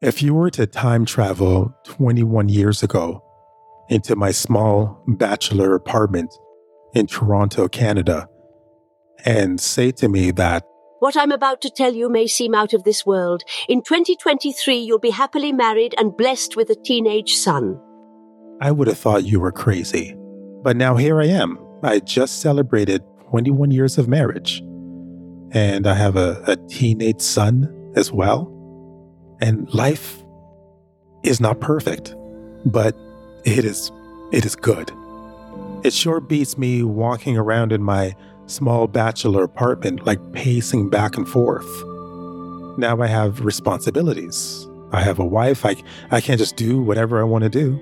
If you were to time travel 21 years ago into my small bachelor apartment in Toronto, Canada, and say to me that What I'm about to tell you may seem out of this world. In 2023, you'll be happily married and blessed with a teenage son. I would have thought you were crazy. But now here I am. I just celebrated 21 years of marriage. And I have a, a teenage son as well. And life is not perfect, but it is it is good. It sure beats me walking around in my small bachelor apartment like pacing back and forth. Now I have responsibilities. I have a wife. I, I can't just do whatever I want to do.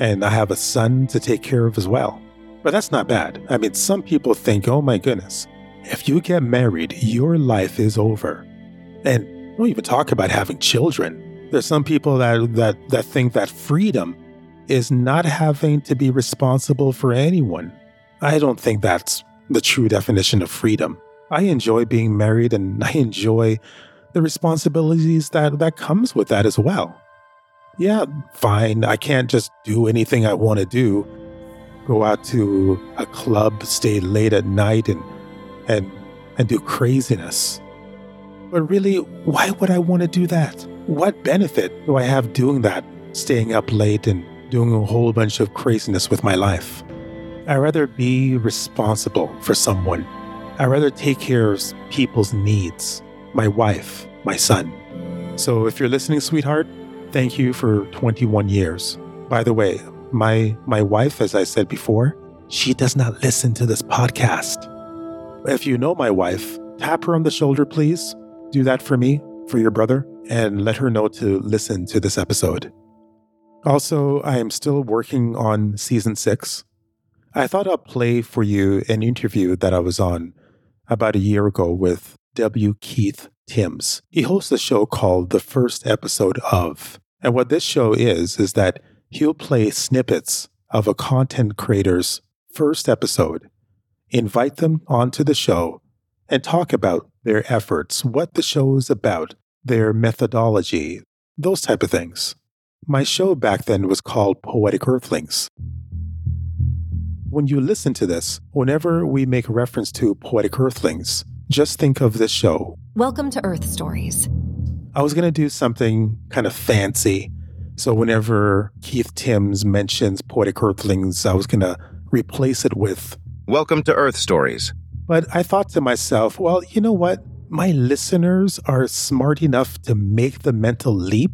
And I have a son to take care of as well. But that's not bad. I mean, some people think, oh my goodness, if you get married, your life is over. And don't even talk about having children. There's some people that, that, that think that freedom is not having to be responsible for anyone. I don't think that's the true definition of freedom. I enjoy being married and I enjoy the responsibilities that, that comes with that as well. Yeah, fine, I can't just do anything I want to do. Go out to a club, stay late at night and and and do craziness. But really, why would I want to do that? What benefit do I have doing that, staying up late and doing a whole bunch of craziness with my life? I'd rather be responsible for someone. I'd rather take care of people's needs my wife, my son. So if you're listening, sweetheart, thank you for 21 years. By the way, my, my wife, as I said before, she does not listen to this podcast. If you know my wife, tap her on the shoulder, please. Do that for me, for your brother, and let her know to listen to this episode. Also, I am still working on season six. I thought I'd play for you an interview that I was on about a year ago with W. Keith Timms. He hosts a show called The First Episode of. And what this show is, is that he'll play snippets of a content creator's first episode, invite them onto the show, and talk about their efforts, what the show is about, their methodology, those type of things. My show back then was called Poetic Earthlings. When you listen to this, whenever we make reference to Poetic Earthlings, just think of this show. Welcome to Earth Stories. I was going to do something kind of fancy. So whenever Keith Timms mentions Poetic Earthlings, I was going to replace it with Welcome to Earth Stories. But I thought to myself, well, you know what? My listeners are smart enough to make the mental leap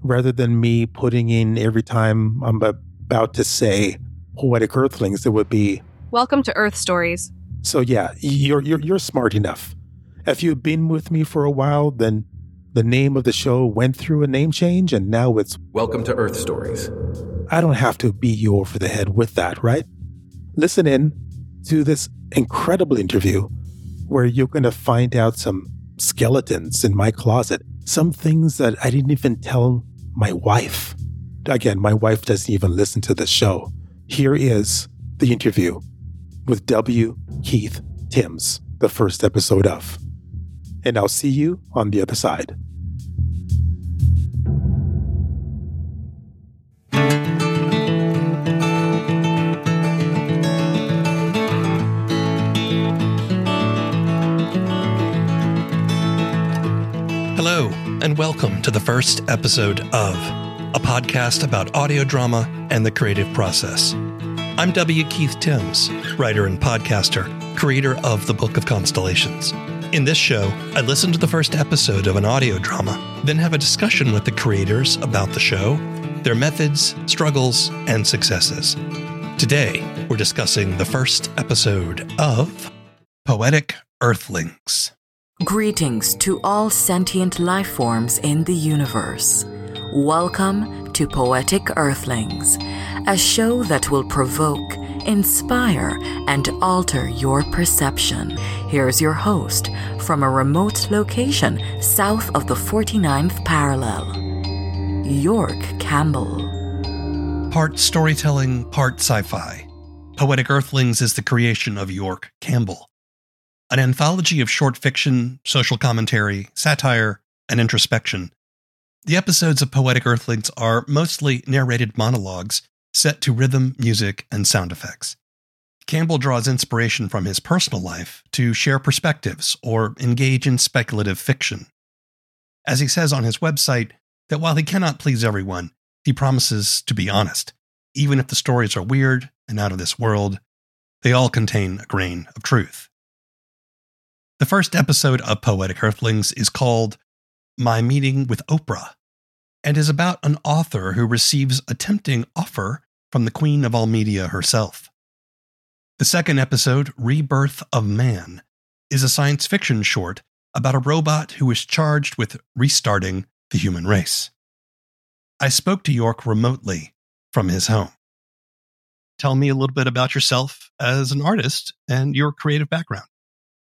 rather than me putting in every time I'm about to say Poetic Earthlings, it would be Welcome to Earth Stories. So yeah, you're you're you're smart enough. If you've been with me for a while, then the name of the show went through a name change and now it's Welcome to Earth Stories. I don't have to beat you over the head with that, right? Listen in to this incredible interview where you're going to find out some skeletons in my closet, some things that I didn't even tell my wife. Again, my wife doesn't even listen to the show. Here is the interview with W. Keith Timms, the first episode of. And I'll see you on the other side. And welcome to the first episode of a podcast about audio drama and the creative process. I'm W. Keith Timms, writer and podcaster, creator of the Book of Constellations. In this show, I listen to the first episode of an audio drama, then have a discussion with the creators about the show, their methods, struggles, and successes. Today, we're discussing the first episode of Poetic Earthlings. Greetings to all sentient life forms in the universe. Welcome to Poetic Earthlings, a show that will provoke, inspire, and alter your perception. Here's your host from a remote location south of the 49th parallel, York Campbell. Part storytelling, part sci fi. Poetic Earthlings is the creation of York Campbell, an anthology of short fiction, social commentary, satire, and introspection The episodes of Poetic Earthlings are mostly narrated monologues set to rhythm, music, and sound effects. Campbell draws inspiration from his personal life to share perspectives or engage in speculative fiction. As he says on his website, that while he cannot please everyone, he promises to be honest. Even if the stories are weird and out of this world, they all contain a grain of truth. The first episode of Poetic Earthlings is called My Meeting with Oprah and is about an author who receives a tempting offer from the Queen of all media herself. The second episode, Rebirth of Man, is a science fiction short about a robot who is charged with restarting the human race. I spoke to York remotely from his home. Tell me a little bit about yourself as an artist and your creative background.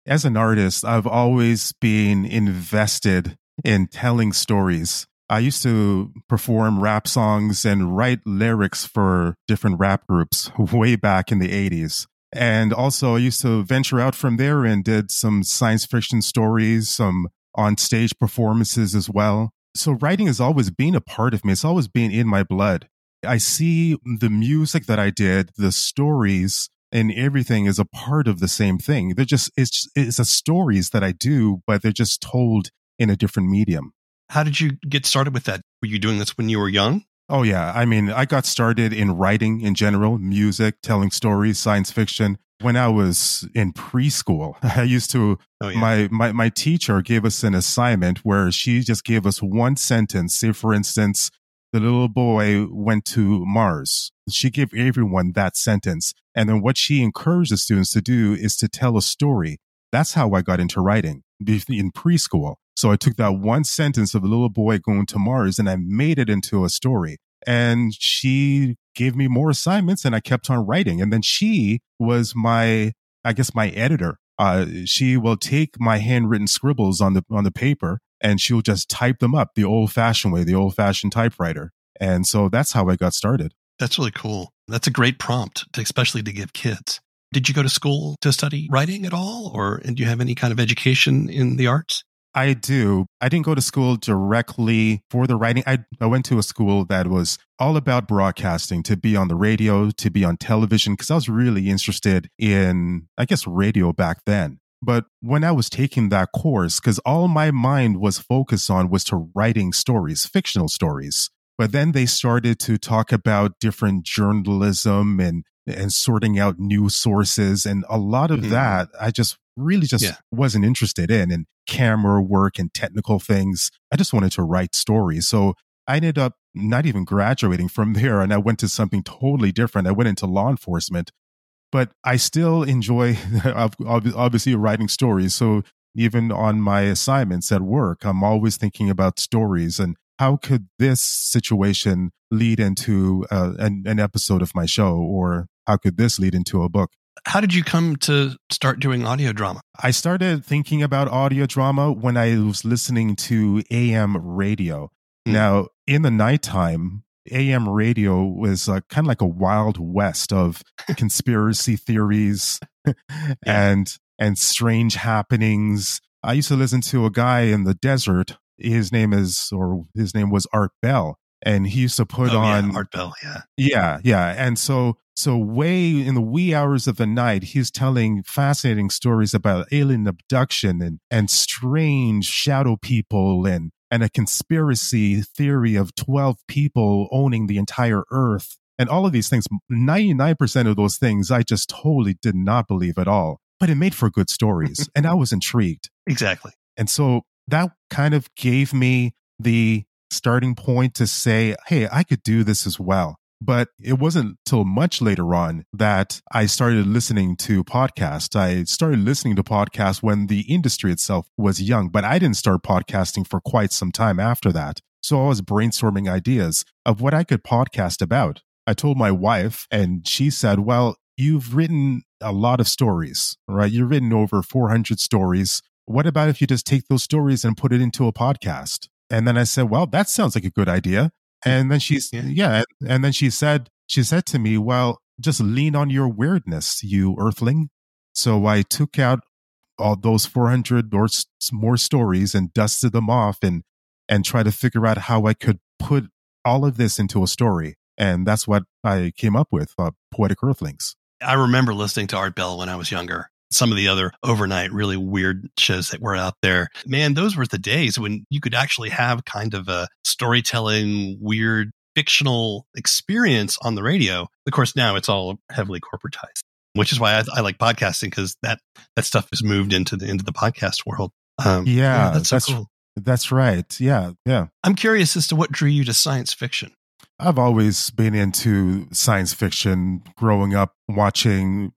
As an artist, I've always been invested in telling stories. I used to perform rap songs and write lyrics for different rap groups way back in the 80s. And also, I used to venture out from there and did some science fiction stories, some on stage performances as well. So, writing has always been a part of me, it's always been in my blood. I see the music that I did, the stories, and everything is a part of the same thing. They're just, it's, just, it's the stories that I do, but they're just told in a different medium. How did you get started with that? Were you doing this when you were young? Oh, yeah. I mean, I got started in writing in general, music, telling stories, science fiction. When I was in preschool, I used to, oh, yeah. my, my, my teacher gave us an assignment where she just gave us one sentence. Say, for instance, the little boy went to Mars. She gave everyone that sentence. And then what she encouraged the students to do is to tell a story. That's how I got into writing in preschool. So I took that one sentence of a little boy going to Mars and I made it into a story. And she gave me more assignments and I kept on writing. And then she was my, I guess, my editor. Uh, she will take my handwritten scribbles on the, on the paper and she'll just type them up the old fashioned way, the old fashioned typewriter. And so that's how I got started. That's really cool. That's a great prompt, to, especially to give kids. Did you go to school to study writing at all, or do you have any kind of education in the arts? I do. I didn't go to school directly for the writing. I, I went to a school that was all about broadcasting, to be on the radio, to be on television, because I was really interested in, I guess, radio back then. But when I was taking that course, because all my mind was focused on was to writing stories, fictional stories. But then they started to talk about different journalism and and sorting out new sources and a lot of mm-hmm. that I just really just yeah. wasn't interested in and camera work and technical things. I just wanted to write stories. So I ended up not even graduating from there and I went to something totally different. I went into law enforcement, but I still enjoy obviously writing stories. So even on my assignments at work, I'm always thinking about stories and how could this situation lead into uh, an, an episode of my show or how could this lead into a book? How did you come to start doing audio drama? I started thinking about audio drama when I was listening to AM radio. Mm. Now, in the nighttime, AM radio was uh, kind of like a wild west of conspiracy theories and and strange happenings. I used to listen to a guy in the desert. His name is, or his name was Art Bell, and he used to put oh, on yeah, Art Bell, yeah, yeah, yeah. And so so, way in the wee hours of the night, he's telling fascinating stories about alien abduction and, and strange shadow people and, and a conspiracy theory of 12 people owning the entire earth. And all of these things, 99% of those things, I just totally did not believe at all. But it made for good stories. and I was intrigued. Exactly. And so that kind of gave me the starting point to say, hey, I could do this as well. But it wasn't till much later on that I started listening to podcasts. I started listening to podcasts when the industry itself was young, but I didn't start podcasting for quite some time after that. So I was brainstorming ideas of what I could podcast about. I told my wife, and she said, Well, you've written a lot of stories, right? You've written over 400 stories. What about if you just take those stories and put it into a podcast? And then I said, Well, that sounds like a good idea. And then she's, yeah. yeah. And then she said, she said to me, well, just lean on your weirdness, you earthling. So I took out all those 400 or more stories and dusted them off and and try to figure out how I could put all of this into a story. And that's what I came up with, uh, Poetic Earthlings. I remember listening to Art Bell when I was younger. Some of the other overnight, really weird shows that were out there. Man, those were the days when you could actually have kind of a storytelling, weird, fictional experience on the radio. Of course, now it's all heavily corporatized, which is why I, I like podcasting because that that stuff has moved into the into the podcast world. Um, yeah, that's so that's, cool. That's right. Yeah, yeah. I'm curious as to what drew you to science fiction. I've always been into science fiction. Growing up, watching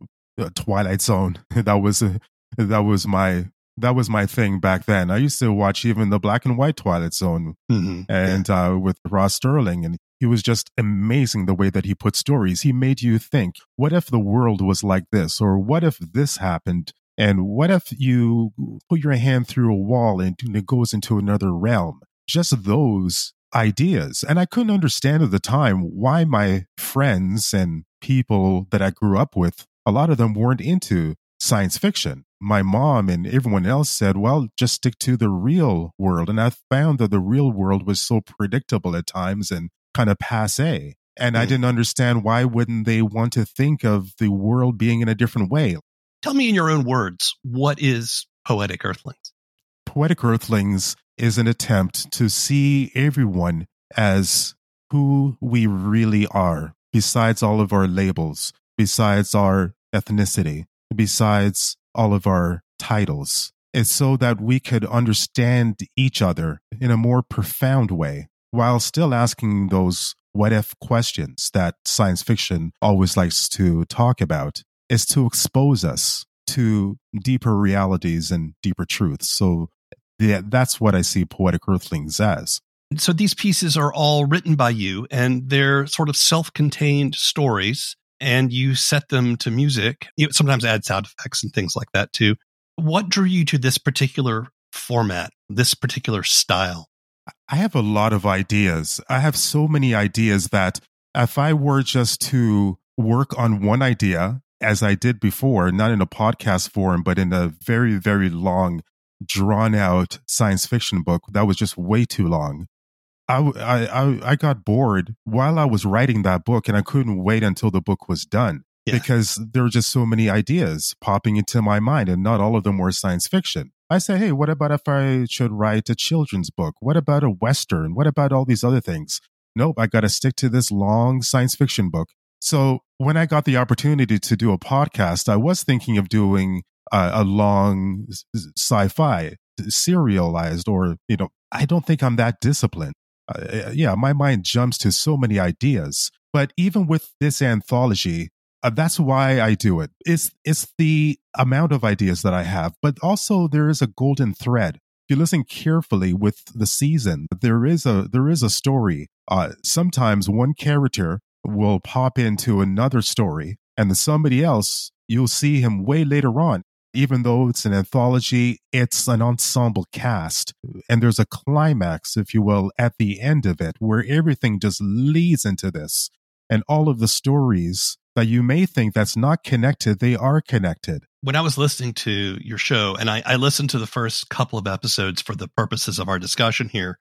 Twilight Zone, that was uh, that was my that was my thing back then. I used to watch even the black and white Twilight Zone, mm-hmm. and yeah. uh, with Rod Serling, and he was just amazing the way that he put stories. He made you think, what if the world was like this, or what if this happened? And what if you put your hand through a wall and it goes into another realm? Just those ideas. And I couldn't understand at the time why my friends and people that I grew up with, a lot of them weren't into science fiction. My mom and everyone else said, well, just stick to the real world. And I found that the real world was so predictable at times and kind of passe. And mm. I hmm. didn't understand why wouldn't they want to think of the world being in a different way? Tell me in your own words, what is Poetic Earthlings? Poetic Earthlings is an attempt to see everyone as who we really are, besides all of our labels, besides our ethnicity, besides all of our titles. It's so that we could understand each other in a more profound way while still asking those what if questions that science fiction always likes to talk about is to expose us to deeper realities and deeper truths. So yeah, that's what I see Poetic Earthlings as. So these pieces are all written by you and they're sort of self-contained stories and you set them to music. You sometimes add sound effects and things like that too. What drew you to this particular format, this particular style? I have a lot of ideas. I have so many ideas that if I were just to work on one idea, as I did before, not in a podcast form, but in a very, very long drawn out science fiction book that was just way too long. I, I, I got bored while I was writing that book and I couldn't wait until the book was done yeah. because there were just so many ideas popping into my mind and not all of them were science fiction. I said, hey, what about if I should write a children's book? What about a Western? What about all these other things? Nope, I got to stick to this long science fiction book. So when I got the opportunity to do a podcast, I was thinking of doing uh, a long sci-fi serialized or you know i don't think i'm that disciplined uh, yeah my mind jumps to so many ideas. But even with this anthology uh, that's why i do it. It's it's the amount of ideas that i have but also there is a golden thread. If you listen carefully with the season there is a there is a story. Uh, sometimes one character will pop into another story and somebody else you'll see him way later on even though it's an anthology, it's an ensemble cast. And there's a climax, if you will, at the end of it where everything just leads into this. And all of the stories that you may think that's not connected, they are connected. When I was listening to your show, and I, I listened to the first couple of episodes for the purposes of our discussion here,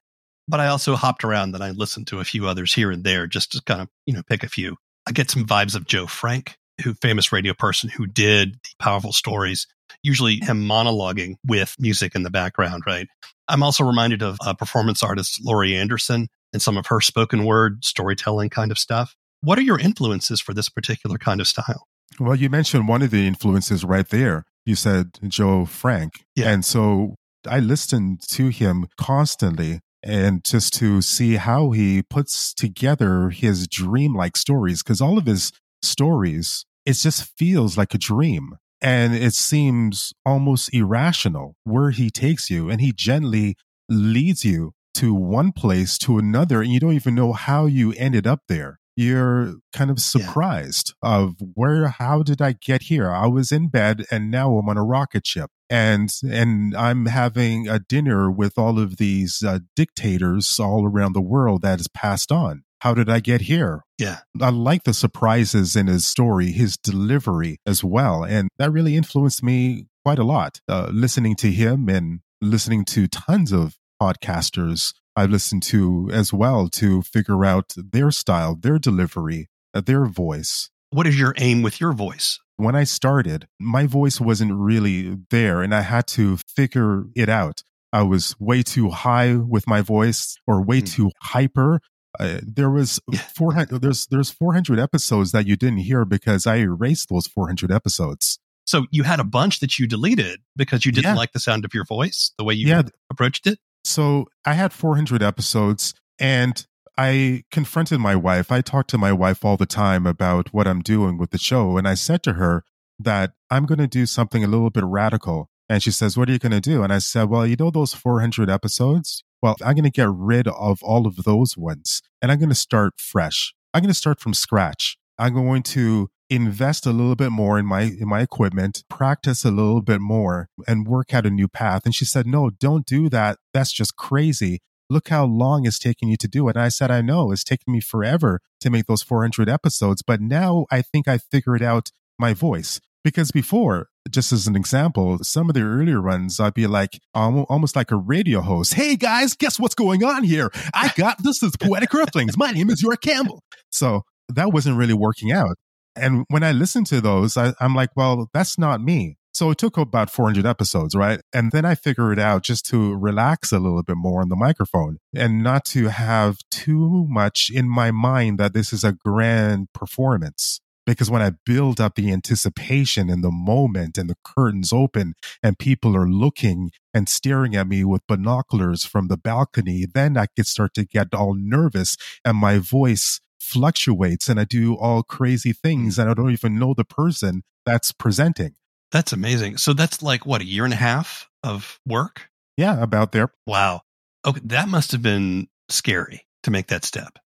but I also hopped around and I listened to a few others here and there just to kind of, you know, pick a few. I get some vibes of Joe Frank, who famous radio person who did powerful stories usually him monologuing with music in the background, right? I'm also reminded of uh, performance artist Laurie Anderson and some of her spoken word storytelling kind of stuff. What are your influences for this particular kind of style? Well, you mentioned one of the influences right there. You said Joe Frank. Yeah. And so I listened to him constantly and just to see how he puts together his dream-like stories because all of his stories it just feels like a dream. And it seems almost irrational where he takes you and he gently leads you to one place to another and you don't even know how you ended up there. You're kind of surprised yeah. of where how did i get here? I was in bed and now i'm on a rocket ship and and i'm having a dinner with all of these uh, dictators all around the world that has passed on how did I get here? Yeah. I like the surprises in his story, his delivery as well. And that really influenced me quite a lot. Uh, listening to him and listening to tons of podcasters I listened to as well to figure out their style, their delivery, uh, their voice. What is your aim with your voice? When I started, my voice wasn't really there and I had to figure it out. I was way too high with my voice or way mm. too hyper. Uh, there was 400 there's there's 400 episodes that you didn't hear because I erased those 400 episodes. So you had a bunch that you deleted because you didn't yeah. like the sound of your voice, the way you yeah. approached it? So I had 400 episodes and I confronted my wife. I talk to my wife all the time about what I'm doing with the show. And I said to her that I'm going to do something a little bit radical. And she says, What are you going to do? And I said, Well, you know, those 400 episodes? Well, I'm going to get rid of all of those ones and I'm going to start fresh. I'm going to start from scratch. I'm going to invest a little bit more in my in my equipment, practice a little bit more and work out a new path. And she said, "No, don't do that. That's just crazy. Look how long it's taking you to do it." And I said, "I know. It's taken me forever to make those 400 episodes, but now I think I figured out my voice." Because before, just as an example, some of the earlier runs, I'd be like almost like a radio host. Hey guys, guess what's going on here? I got this is Poetic Earthlings. My name is York Campbell. So that wasn't really working out. And when I listen to those, I, I'm like, well, that's not me. So it took about 400 episodes, right? And then I figured it out just to relax a little bit more on the microphone and not to have too much in my mind that this is a grand performance. Because when I build up the anticipation and the moment and the curtains open and people are looking and staring at me with binoculars from the balcony, then I could start to get all nervous and my voice fluctuates and I do all crazy things hmm. and I don't even know the person that's presenting. That's amazing. So that's like what, a year and a half of work? Yeah, about there. Wow. Okay, that must have been scary to make that step.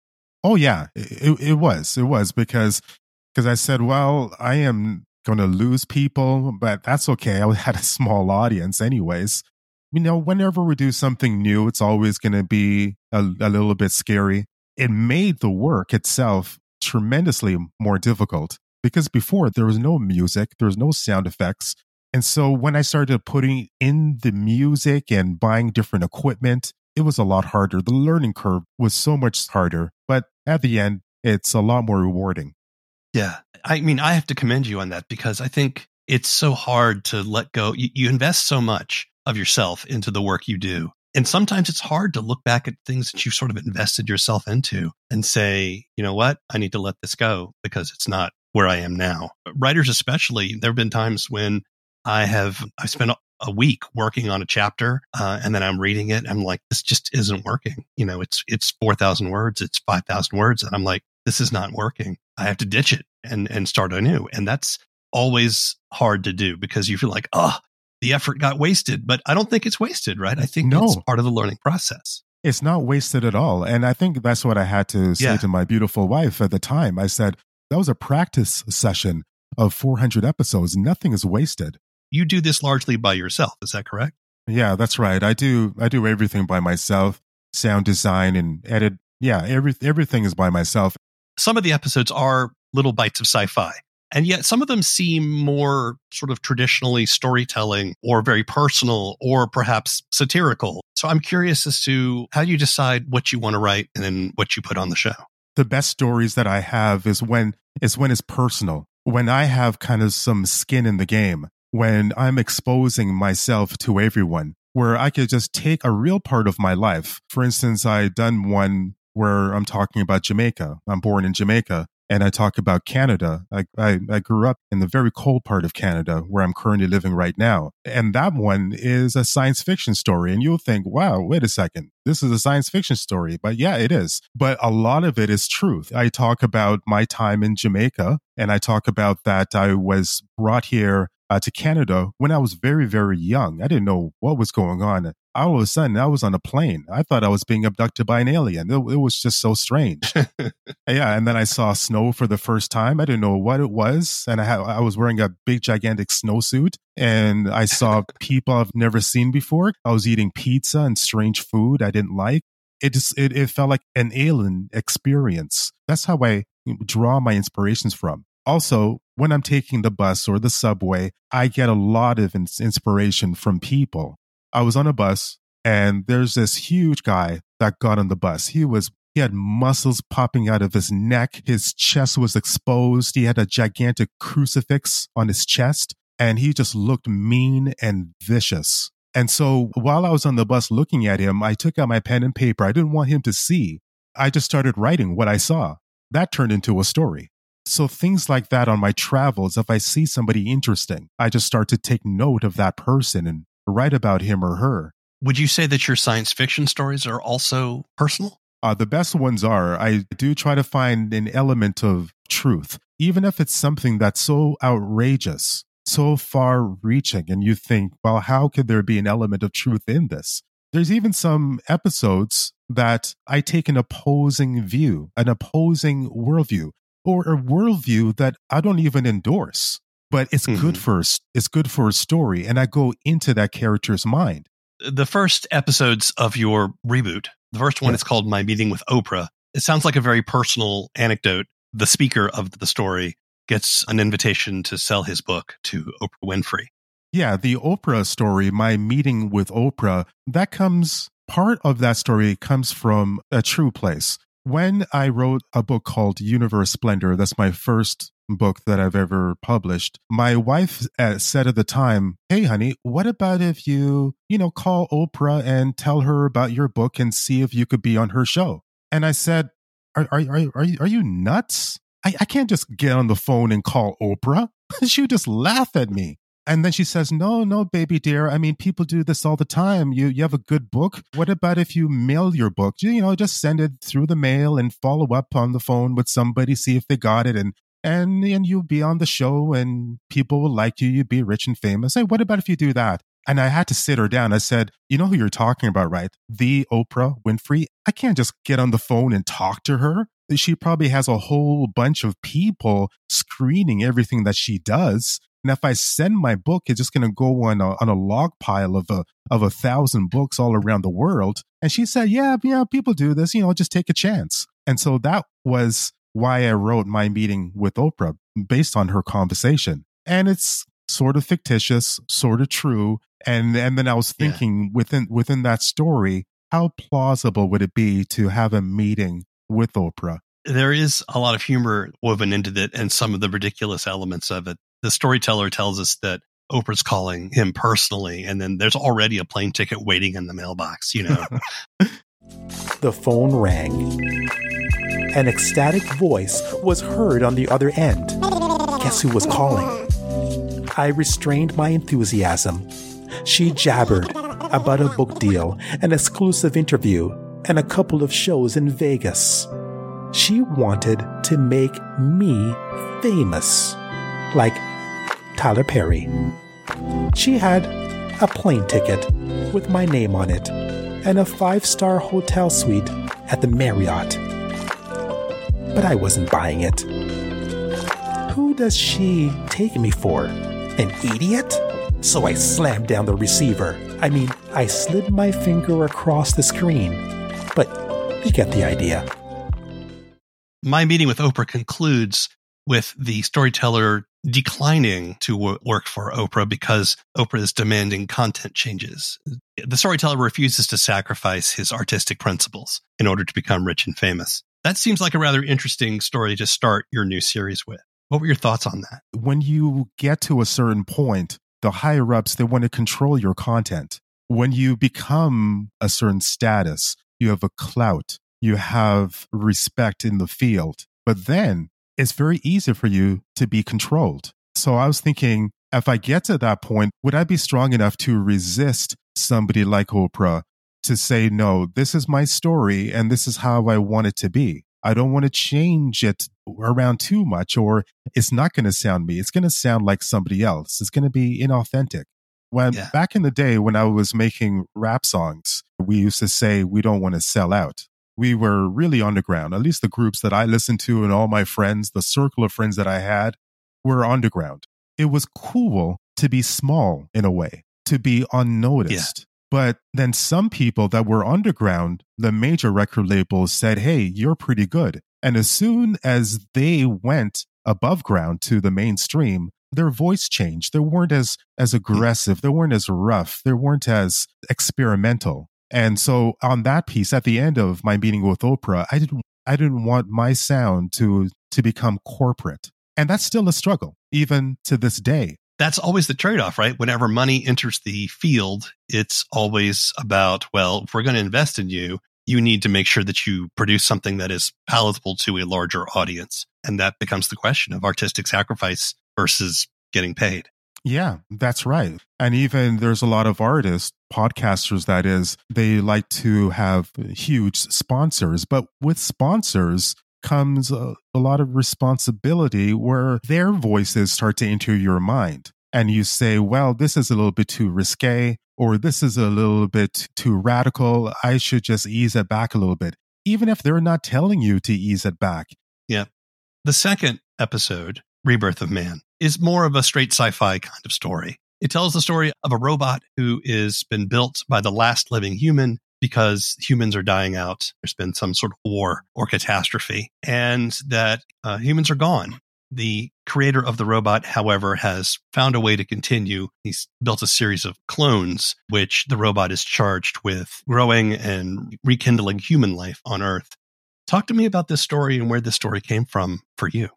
Oh yeah, it, it was. It was because because I said, well, I am going to lose people, but that's okay. I had a small audience anyways. You know, whenever we do something new, it's always going to be a, a little bit scary it made the work itself tremendously more difficult because before there was no music, there was no sound effects. And so when I started putting in the music and buying different equipment, it was a lot harder. The learning curve was so much harder, but at the end, it's a lot more rewarding. Yeah. I mean, I have to commend you on that because I think it's so hard to let go. You, you invest so much of yourself into the work you do and sometimes it's hard to look back at things that you've sort of invested yourself into and say, you know what, I need to let this go because it's not where I am now. Writers, especially, there have been times when I have I spent a week working on a chapter, uh, and then I'm reading it. I'm like, this just isn't working. You know, it's it's four thousand words, it's five thousand words, and I'm like, this is not working. I have to ditch it and and start anew, and that's always hard to do because you feel like, oh, the effort got wasted, but I don't think it's wasted, right? I think no. it's part of the learning process. It's not wasted at all. And I think that's what I had to say yeah. to my beautiful wife at the time. I said, that was a practice session of 400 episodes. Nothing is wasted. You do this largely by yourself. Is that correct? Yeah, that's right. I do. I do everything by myself. Sound design and edit. Yeah, every, everything is by myself. Some of the episodes are little bites of sci-fi. And yet some of them seem more sort of traditionally storytelling or very personal or perhaps satirical. So I'm curious as to how you decide what you want to write and then what you put on the show. The best stories that I have is when is when it's personal. When I have kind of some skin in the game, when I'm exposing myself to everyone, where I could just take a real part of my life. For instance, I done one where I'm talking about Jamaica. I'm born in Jamaica and I talk about Canada. I, I, I, grew up in the very cold part of Canada where I'm currently living right now. And that one is a science fiction story. And you'll think, wow, wait a second. This is a science fiction story. But yeah, it is. But a lot of it is truth. I talk about my time in Jamaica and I talk about that I was brought here uh, to Canada when I was very, very young. I didn't know what was going on all of a sudden I was on a plane. I thought I was being abducted by an alien. It, it was just so strange. yeah, and then I saw snow for the first time. I didn't know what it was, and I had, I was wearing a big gigantic snowsuit, and I saw people I've never seen before. I was eating pizza and strange food I didn't like. It just it, it felt like an alien experience. That's how I draw my inspirations from. Also, when I'm taking the bus or the subway, I get a lot of inspiration from people I was on a bus And there's this huge guy that got on the bus. He was he had muscles popping out of his neck. His chest was exposed. He had a gigantic crucifix on his chest and he just looked mean and vicious. And so while I was on the bus looking at him, I took out my pen and paper. I didn't want him to see. I just started writing what I saw. That turned into a story. So things like that on my travels, if I see somebody interesting, I just start to take note of that person and write about him or her. Would you say that your science fiction stories are also personal? Uh, the best ones are. I do try to find an element of truth, even if it's something that's so outrageous, so far reaching, and you think, well, how could there be an element of truth in this? There's even some episodes that I take an opposing view, an opposing worldview, or a worldview that I don't even endorse. But it's mm-hmm. good for it's good for a story, and I go into that character's mind. The first episodes of your reboot, the first one yeah. is called "My Meeting with Oprah." It sounds like a very personal anecdote. The speaker of the story gets an invitation to sell his book to Oprah Winfrey. Yeah, the Oprah story, my meeting with Oprah, that comes part of that story comes from a true place. When I wrote a book called Universe Splendor, that's my first book that I've ever published. My wife uh, said at the time, Hey, honey, what about if you, you know, call Oprah and tell her about your book and see if you could be on her show? And I said, Are, are, are, are, you, are you nuts? I, I can't just get on the phone and call Oprah. she would just laugh at me. And then she says, No, no, baby dear. I mean, people do this all the time. You you have a good book. What about if you mail your book? You know, just send it through the mail and follow up on the phone with somebody, see if they got it, and and and you'll be on the show and people will like you. You'd be rich and famous. Hey, what about if you do that? And I had to sit her down. I said, You know who you're talking about, right? The Oprah Winfrey. I can't just get on the phone and talk to her. She probably has a whole bunch of people screening everything that she does. And if I send my book, it's just going to go on a, on a log pile of a, of a thousand books all around the world. And she said, yeah, yeah, people do this, you know, just take a chance. And so that was why I wrote my meeting with Oprah based on her conversation. And it's sort of fictitious, sort of true. And, and then I was thinking yeah. within, within that story, how plausible would it be to have a meeting with Oprah? There is a lot of humor woven into it and some of the ridiculous elements of it the storyteller tells us that Oprah's calling him personally, and then there's already a plane ticket waiting in the mailbox, you know. the phone rang. An ecstatic voice was heard on the other end. Guess who was calling? I restrained my enthusiasm. She jabbered about a book deal, an exclusive interview, and a couple of shows in Vegas. She wanted to make me famous, like Tyler Perry. She had a plane ticket with my name on it and a five star hotel suite at the Marriott. But I wasn't buying it. Who does she take me for? An idiot? So I slammed down the receiver. I mean, I slid my finger across the screen. But you get the idea. My meeting with Oprah concludes with the storyteller declining to w- work for Oprah because Oprah is demanding content changes. The storyteller refuses to sacrifice his artistic principles in order to become rich and famous. That seems like a rather interesting story to start your new series with. What were your thoughts on that? When you get to a certain point, the higher ups, they want to control your content. When you become a certain status, you have a clout, you have respect in the field. But then it's very easy for you to be controlled. So I was thinking, if I get to that point, would I be strong enough to resist somebody like Oprah to say, no, this is my story and this is how I want it to be? I don't want to change it around too much, or it's not going to sound me. It's going to sound like somebody else. It's going to be inauthentic. When yeah. back in the day when I was making rap songs, we used to say we don't want to sell out we were really underground. At least the groups that I listened to and all my friends, the circle of friends that I had, were underground. It was cool to be small in a way, to be unnoticed. Yeah. But then some people that were underground, the major record labels said, Hey, you're pretty good. And as soon as they went above ground to the mainstream, their voice changed. They weren't as as hmm. aggressive. They weren't as rough. They weren't as experimental. And so on that piece, at the end of my meeting with Oprah, I didn't I didn't want my sound to to become corporate. And that's still a struggle, even to this day. That's always the trade off, right? Whenever money enters the field, it's always about, well, if we're going to invest in you, you need to make sure that you produce something that is palatable to a larger audience. And that becomes the question of artistic sacrifice versus getting paid. Yeah, that's right. And even there's a lot of artists, podcasters, that is, they like to have huge sponsors. But with sponsors comes a, a lot of responsibility where their voices start to enter your mind. And you say, well, this is a little bit too risque, or this is a little bit too radical. I should just ease it back a little bit, even if they're not telling you to ease it back. Yeah. The second episode, Rebirth of Man, is more of a straight sci fi kind of story. It tells the story of a robot who has been built by the last living human because humans are dying out. There's been some sort of war or catastrophe, and that uh, humans are gone. The creator of the robot, however, has found a way to continue. He's built a series of clones, which the robot is charged with growing and rekindling human life on Earth. Talk to me about this story and where this story came from for you.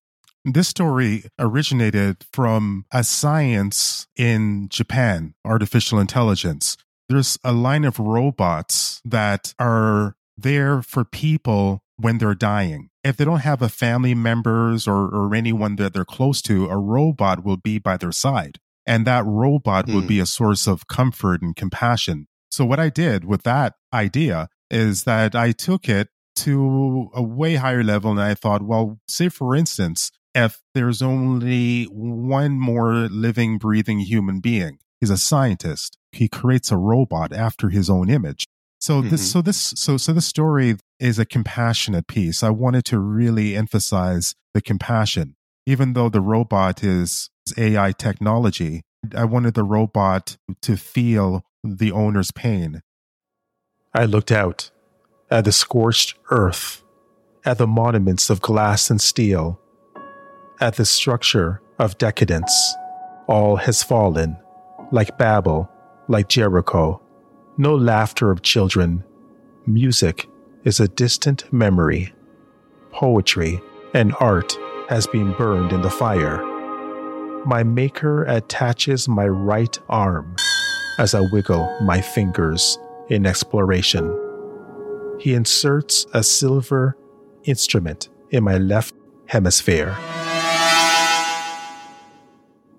This story originated from a science in Japan, artificial intelligence. There's a line of robots that are there for people when they're dying. If they don't have a family members or, or anyone that they're close to, a robot will be by their side. And that robot mm. will be a source of comfort and compassion. So what I did with that idea is that I took it to a way higher level and I thought, well, say for instance, if there's only one more living, breathing human being, he's a scientist. He creates a robot after his own image. So this, mm-hmm. so this, so, so the story is a compassionate piece. I wanted to really emphasize the compassion. Even though the robot is AI technology, I wanted the robot to feel the owner's pain. I looked out at the scorched earth, at the monuments of glass and steel, at the structure of decadence. All has fallen, like Babel, like Jericho. No laughter of children. Music is a distant memory. Poetry and art has been burned in the fire. My maker attaches my right arm as I wiggle my fingers in exploration. He inserts a silver instrument in my left hemisphere.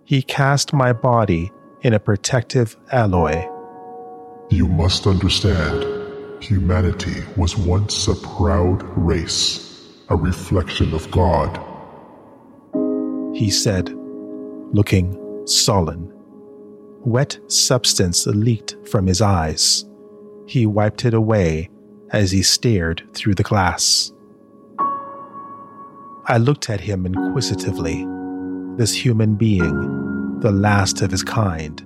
He cast my body in a protective alloy. You must understand, humanity was once a proud race, a reflection of God. He said, looking sullen. Wet substance leaked from his eyes. He wiped it away as he stared through the glass. I looked at him inquisitively. This human being the last of his kind.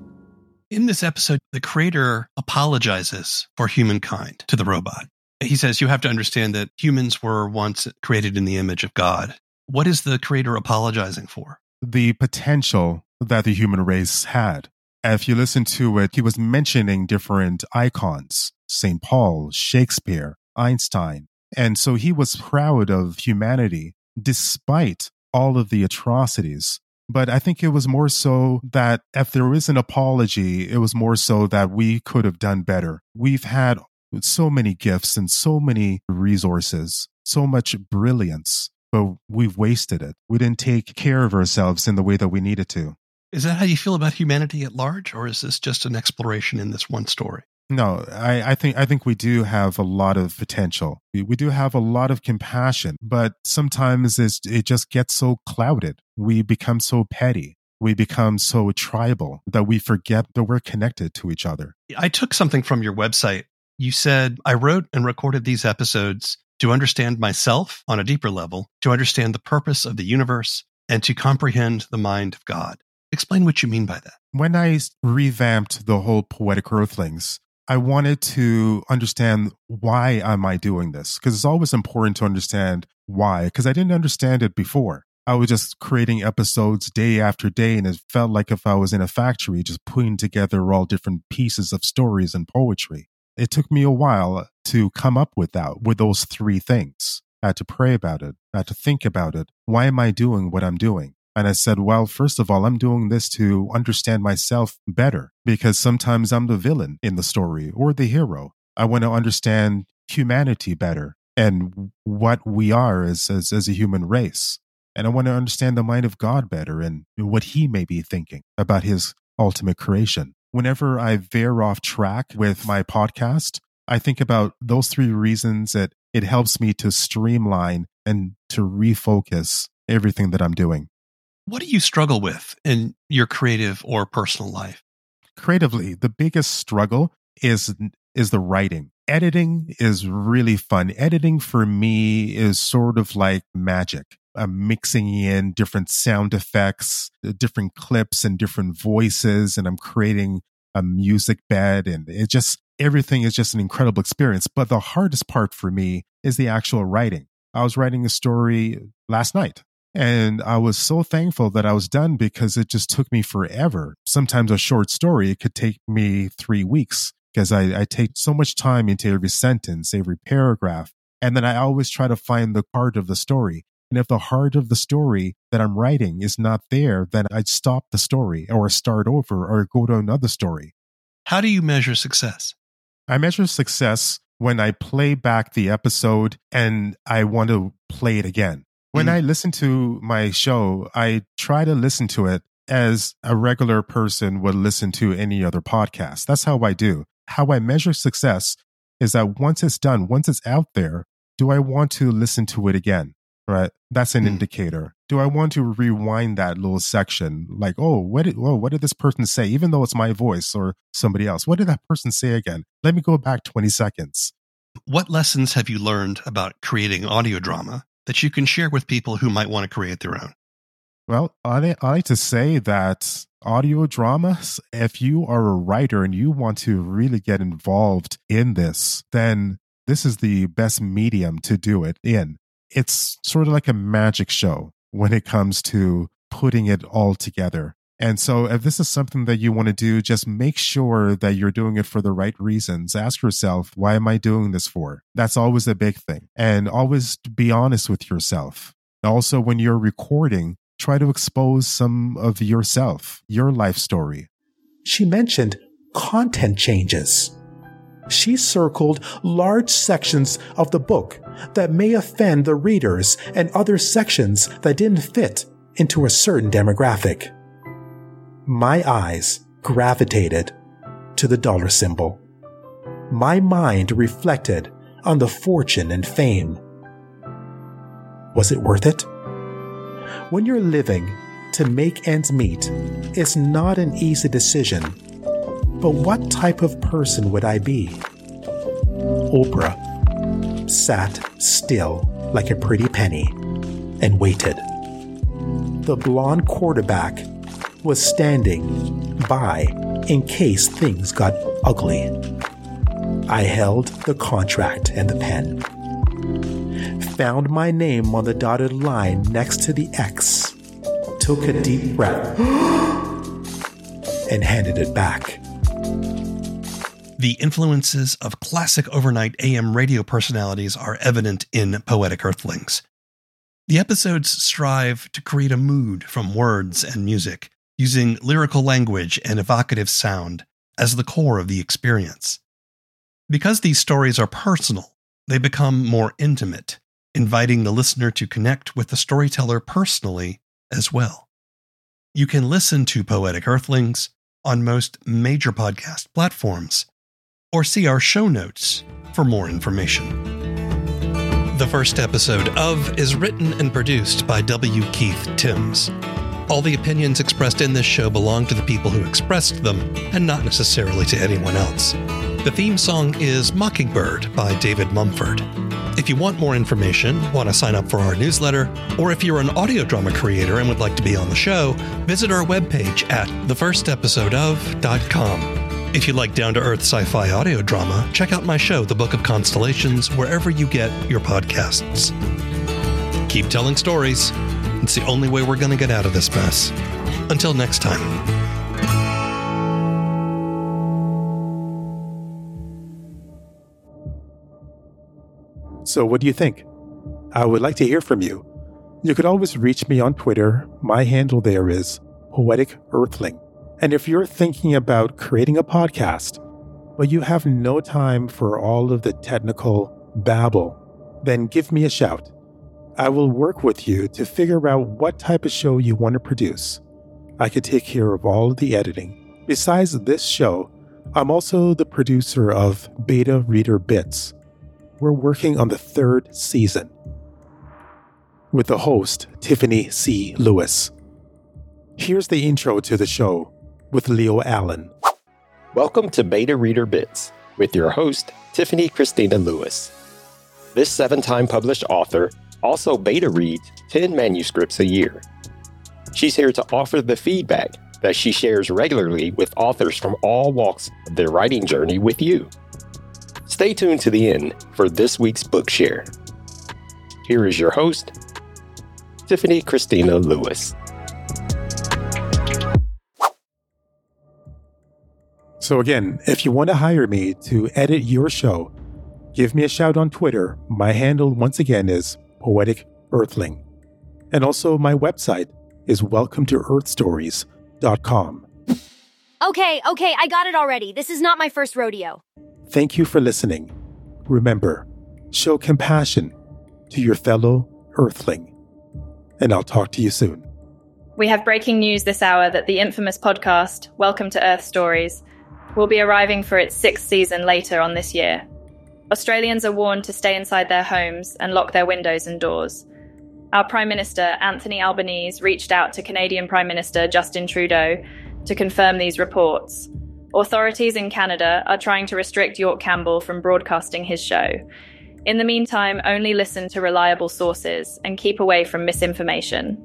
In this episode, the creator apologizes for humankind to the robot. He says, You have to understand that humans were once created in the image of God. What is the creator apologizing for? The potential that the human race had. If you listen to it, he was mentioning different icons St. Paul, Shakespeare, Einstein. And so he was proud of humanity despite all of the atrocities but I think it was more so that if there is an apology, it was more so that we could have done better. We've had so many gifts and so many resources, so much brilliance, but we've wasted it. We didn't take care of ourselves in the way that we needed to. Is that how you feel about humanity at large, or is this just an exploration in this one story? No, I, I, think I think we do have a lot of potential. We, we do have a lot of compassion, but sometimes it just gets so clouded. We become so petty. We become so tribal that we forget that we're connected to each other. I took something from your website. You said, I wrote and recorded these episodes to understand myself on a deeper level, to understand the purpose of the universe, and to comprehend the mind of God. Explain what you mean by that. When I revamped the whole Poetic Earthlings, I wanted to understand why am I doing this? Because it's always important to understand why, because I didn't understand it before. I was just creating episodes day after day, and it felt like if I was in a factory, just putting together all different pieces of stories and poetry. It took me a while to come up with that, with those three things. I had to pray about it. I had to think about it. Why am I doing what I'm doing? And I said, well, first of all, I'm doing this to understand myself better because sometimes I'm the villain in the story or the hero. I want to understand humanity better and what we are as, as, as a human race. And I want to understand the mind of God better and what he may be thinking about his ultimate creation. Whenever I veer off track with my podcast, I think about those three reasons that it helps me to streamline and to refocus everything that I'm doing. What do you struggle with in your creative or personal life? Creatively, the biggest struggle is is the writing. Editing is really fun. Editing for me is sort of like magic. I'm mixing in different sound effects, uh, different clips and different voices, and I'm creating a music bed. And it just, everything is just an incredible experience. But the hardest part for me is the actual writing. I was writing a story last night and I was so thankful that I was done because it just took me forever. Sometimes a short story, it could take me three weeks because I, I take so much time into every sentence, every paragraph. And then I always try to find the part of the story. And if the heart of the story that I'm writing is not there, then I'd stop the story or start over or go to another story. How do you measure success? I measure success when I play back the episode and I want to play it again. When mm. I listen to my show, I try to listen to it as a regular person would listen to any other podcast. That's how I do. How I measure success is that once it's done, once it's out there, do I want to listen to it again? right? That's an mm. indicator. Do I want to rewind that little section? Like, oh, what did oh, what did this person say? Even though it's my voice or somebody else, what did that person say again? Let me go back 20 seconds. What lessons have you learned about creating audio drama that you can share with people who might want to create their own? Well, I, I like to say that audio dramas, if you are a writer and you want to really get involved in this, then this is the best medium to do it in it's sort of like a magic show when it comes to putting it all together. And so, if this is something that you want to do, just make sure that you're doing it for the right reasons. Ask yourself, why am I doing this for? That's always a big thing. And always be honest with yourself. Also, when you're recording, try to expose some of yourself, your life story. She mentioned content changes she circled large sections of the book that may offend the readers and other sections that didn't fit into a certain demographic. My eyes gravitated to the dollar symbol. My mind reflected on the fortune and fame. Was it worth it? When you're living to make ends meet, it's not an easy decision but what type of person would I be? Oprah sat still like a pretty penny and waited. The blonde quarterback was standing by in case things got ugly. I held the contract and the pen. Found my name on the dotted line next to the X. Took a deep breath and handed it back. The influences of classic overnight AM radio personalities are evident in Poetic Earthlings. The episodes strive to create a mood from words and music, using lyrical language and evocative sound as the core of the experience. Because these stories are personal, they become more intimate, inviting the listener to connect with the storyteller personally as well. You can listen to Poetic Earthlings on most major podcast platforms or see our show notes for more information. The first episode of is written and produced by W. Keith Timms. All the opinions expressed in this show belong to the people who expressed them and not necessarily to anyone else. The theme song is Mockingbird by David Mumford. If you want more information, want to sign up for our newsletter, or if you're an audio drama creator and would like to be on the show, visit our webpage at thefirstepisodeof.com. If you like down to earth sci fi audio drama, check out my show, The Book of Constellations, wherever you get your podcasts. Keep telling stories, It's the only way we're going to get out of this mess. Until next time. So, what do you think? I would like to hear from you. You could always reach me on Twitter. My handle there is Poetic Earthling. And if you're thinking about creating a podcast, but you have no time for all of the technical babble, then give me a shout. I will work with you to figure out what type of show you want to produce. I could take care of all of the editing. Besides this show, I'm also the producer of Beta Reader Bits. We're working on the third season with the host, Tiffany C. Lewis. Here's the intro to the show with Leo Allen. Welcome to Beta Reader Bits with your host, Tiffany Christina Lewis. This seven time published author also beta reads 10 manuscripts a year. She's here to offer the feedback that she shares regularly with authors from all walks of their writing journey with you. Stay tuned to the end for this week's book share. Here is your host, Tiffany Christina Lewis. So, again, if you want to hire me to edit your show, give me a shout on Twitter. My handle, once again, is Poetic Earthling. And also, my website is welcome to earthstories.com. Okay, okay, I got it already. This is not my first rodeo. Thank you for listening. Remember, show compassion to your fellow Earthling. And I'll talk to you soon. We have breaking news this hour that the infamous podcast, Welcome to Earth Stories, will be arriving for its sixth season later on this year. Australians are warned to stay inside their homes and lock their windows and doors. Our Prime Minister, Anthony Albanese, reached out to Canadian Prime Minister Justin Trudeau to confirm these reports. Authorities in Canada are trying to restrict York Campbell from broadcasting his show. In the meantime, only listen to reliable sources and keep away from misinformation.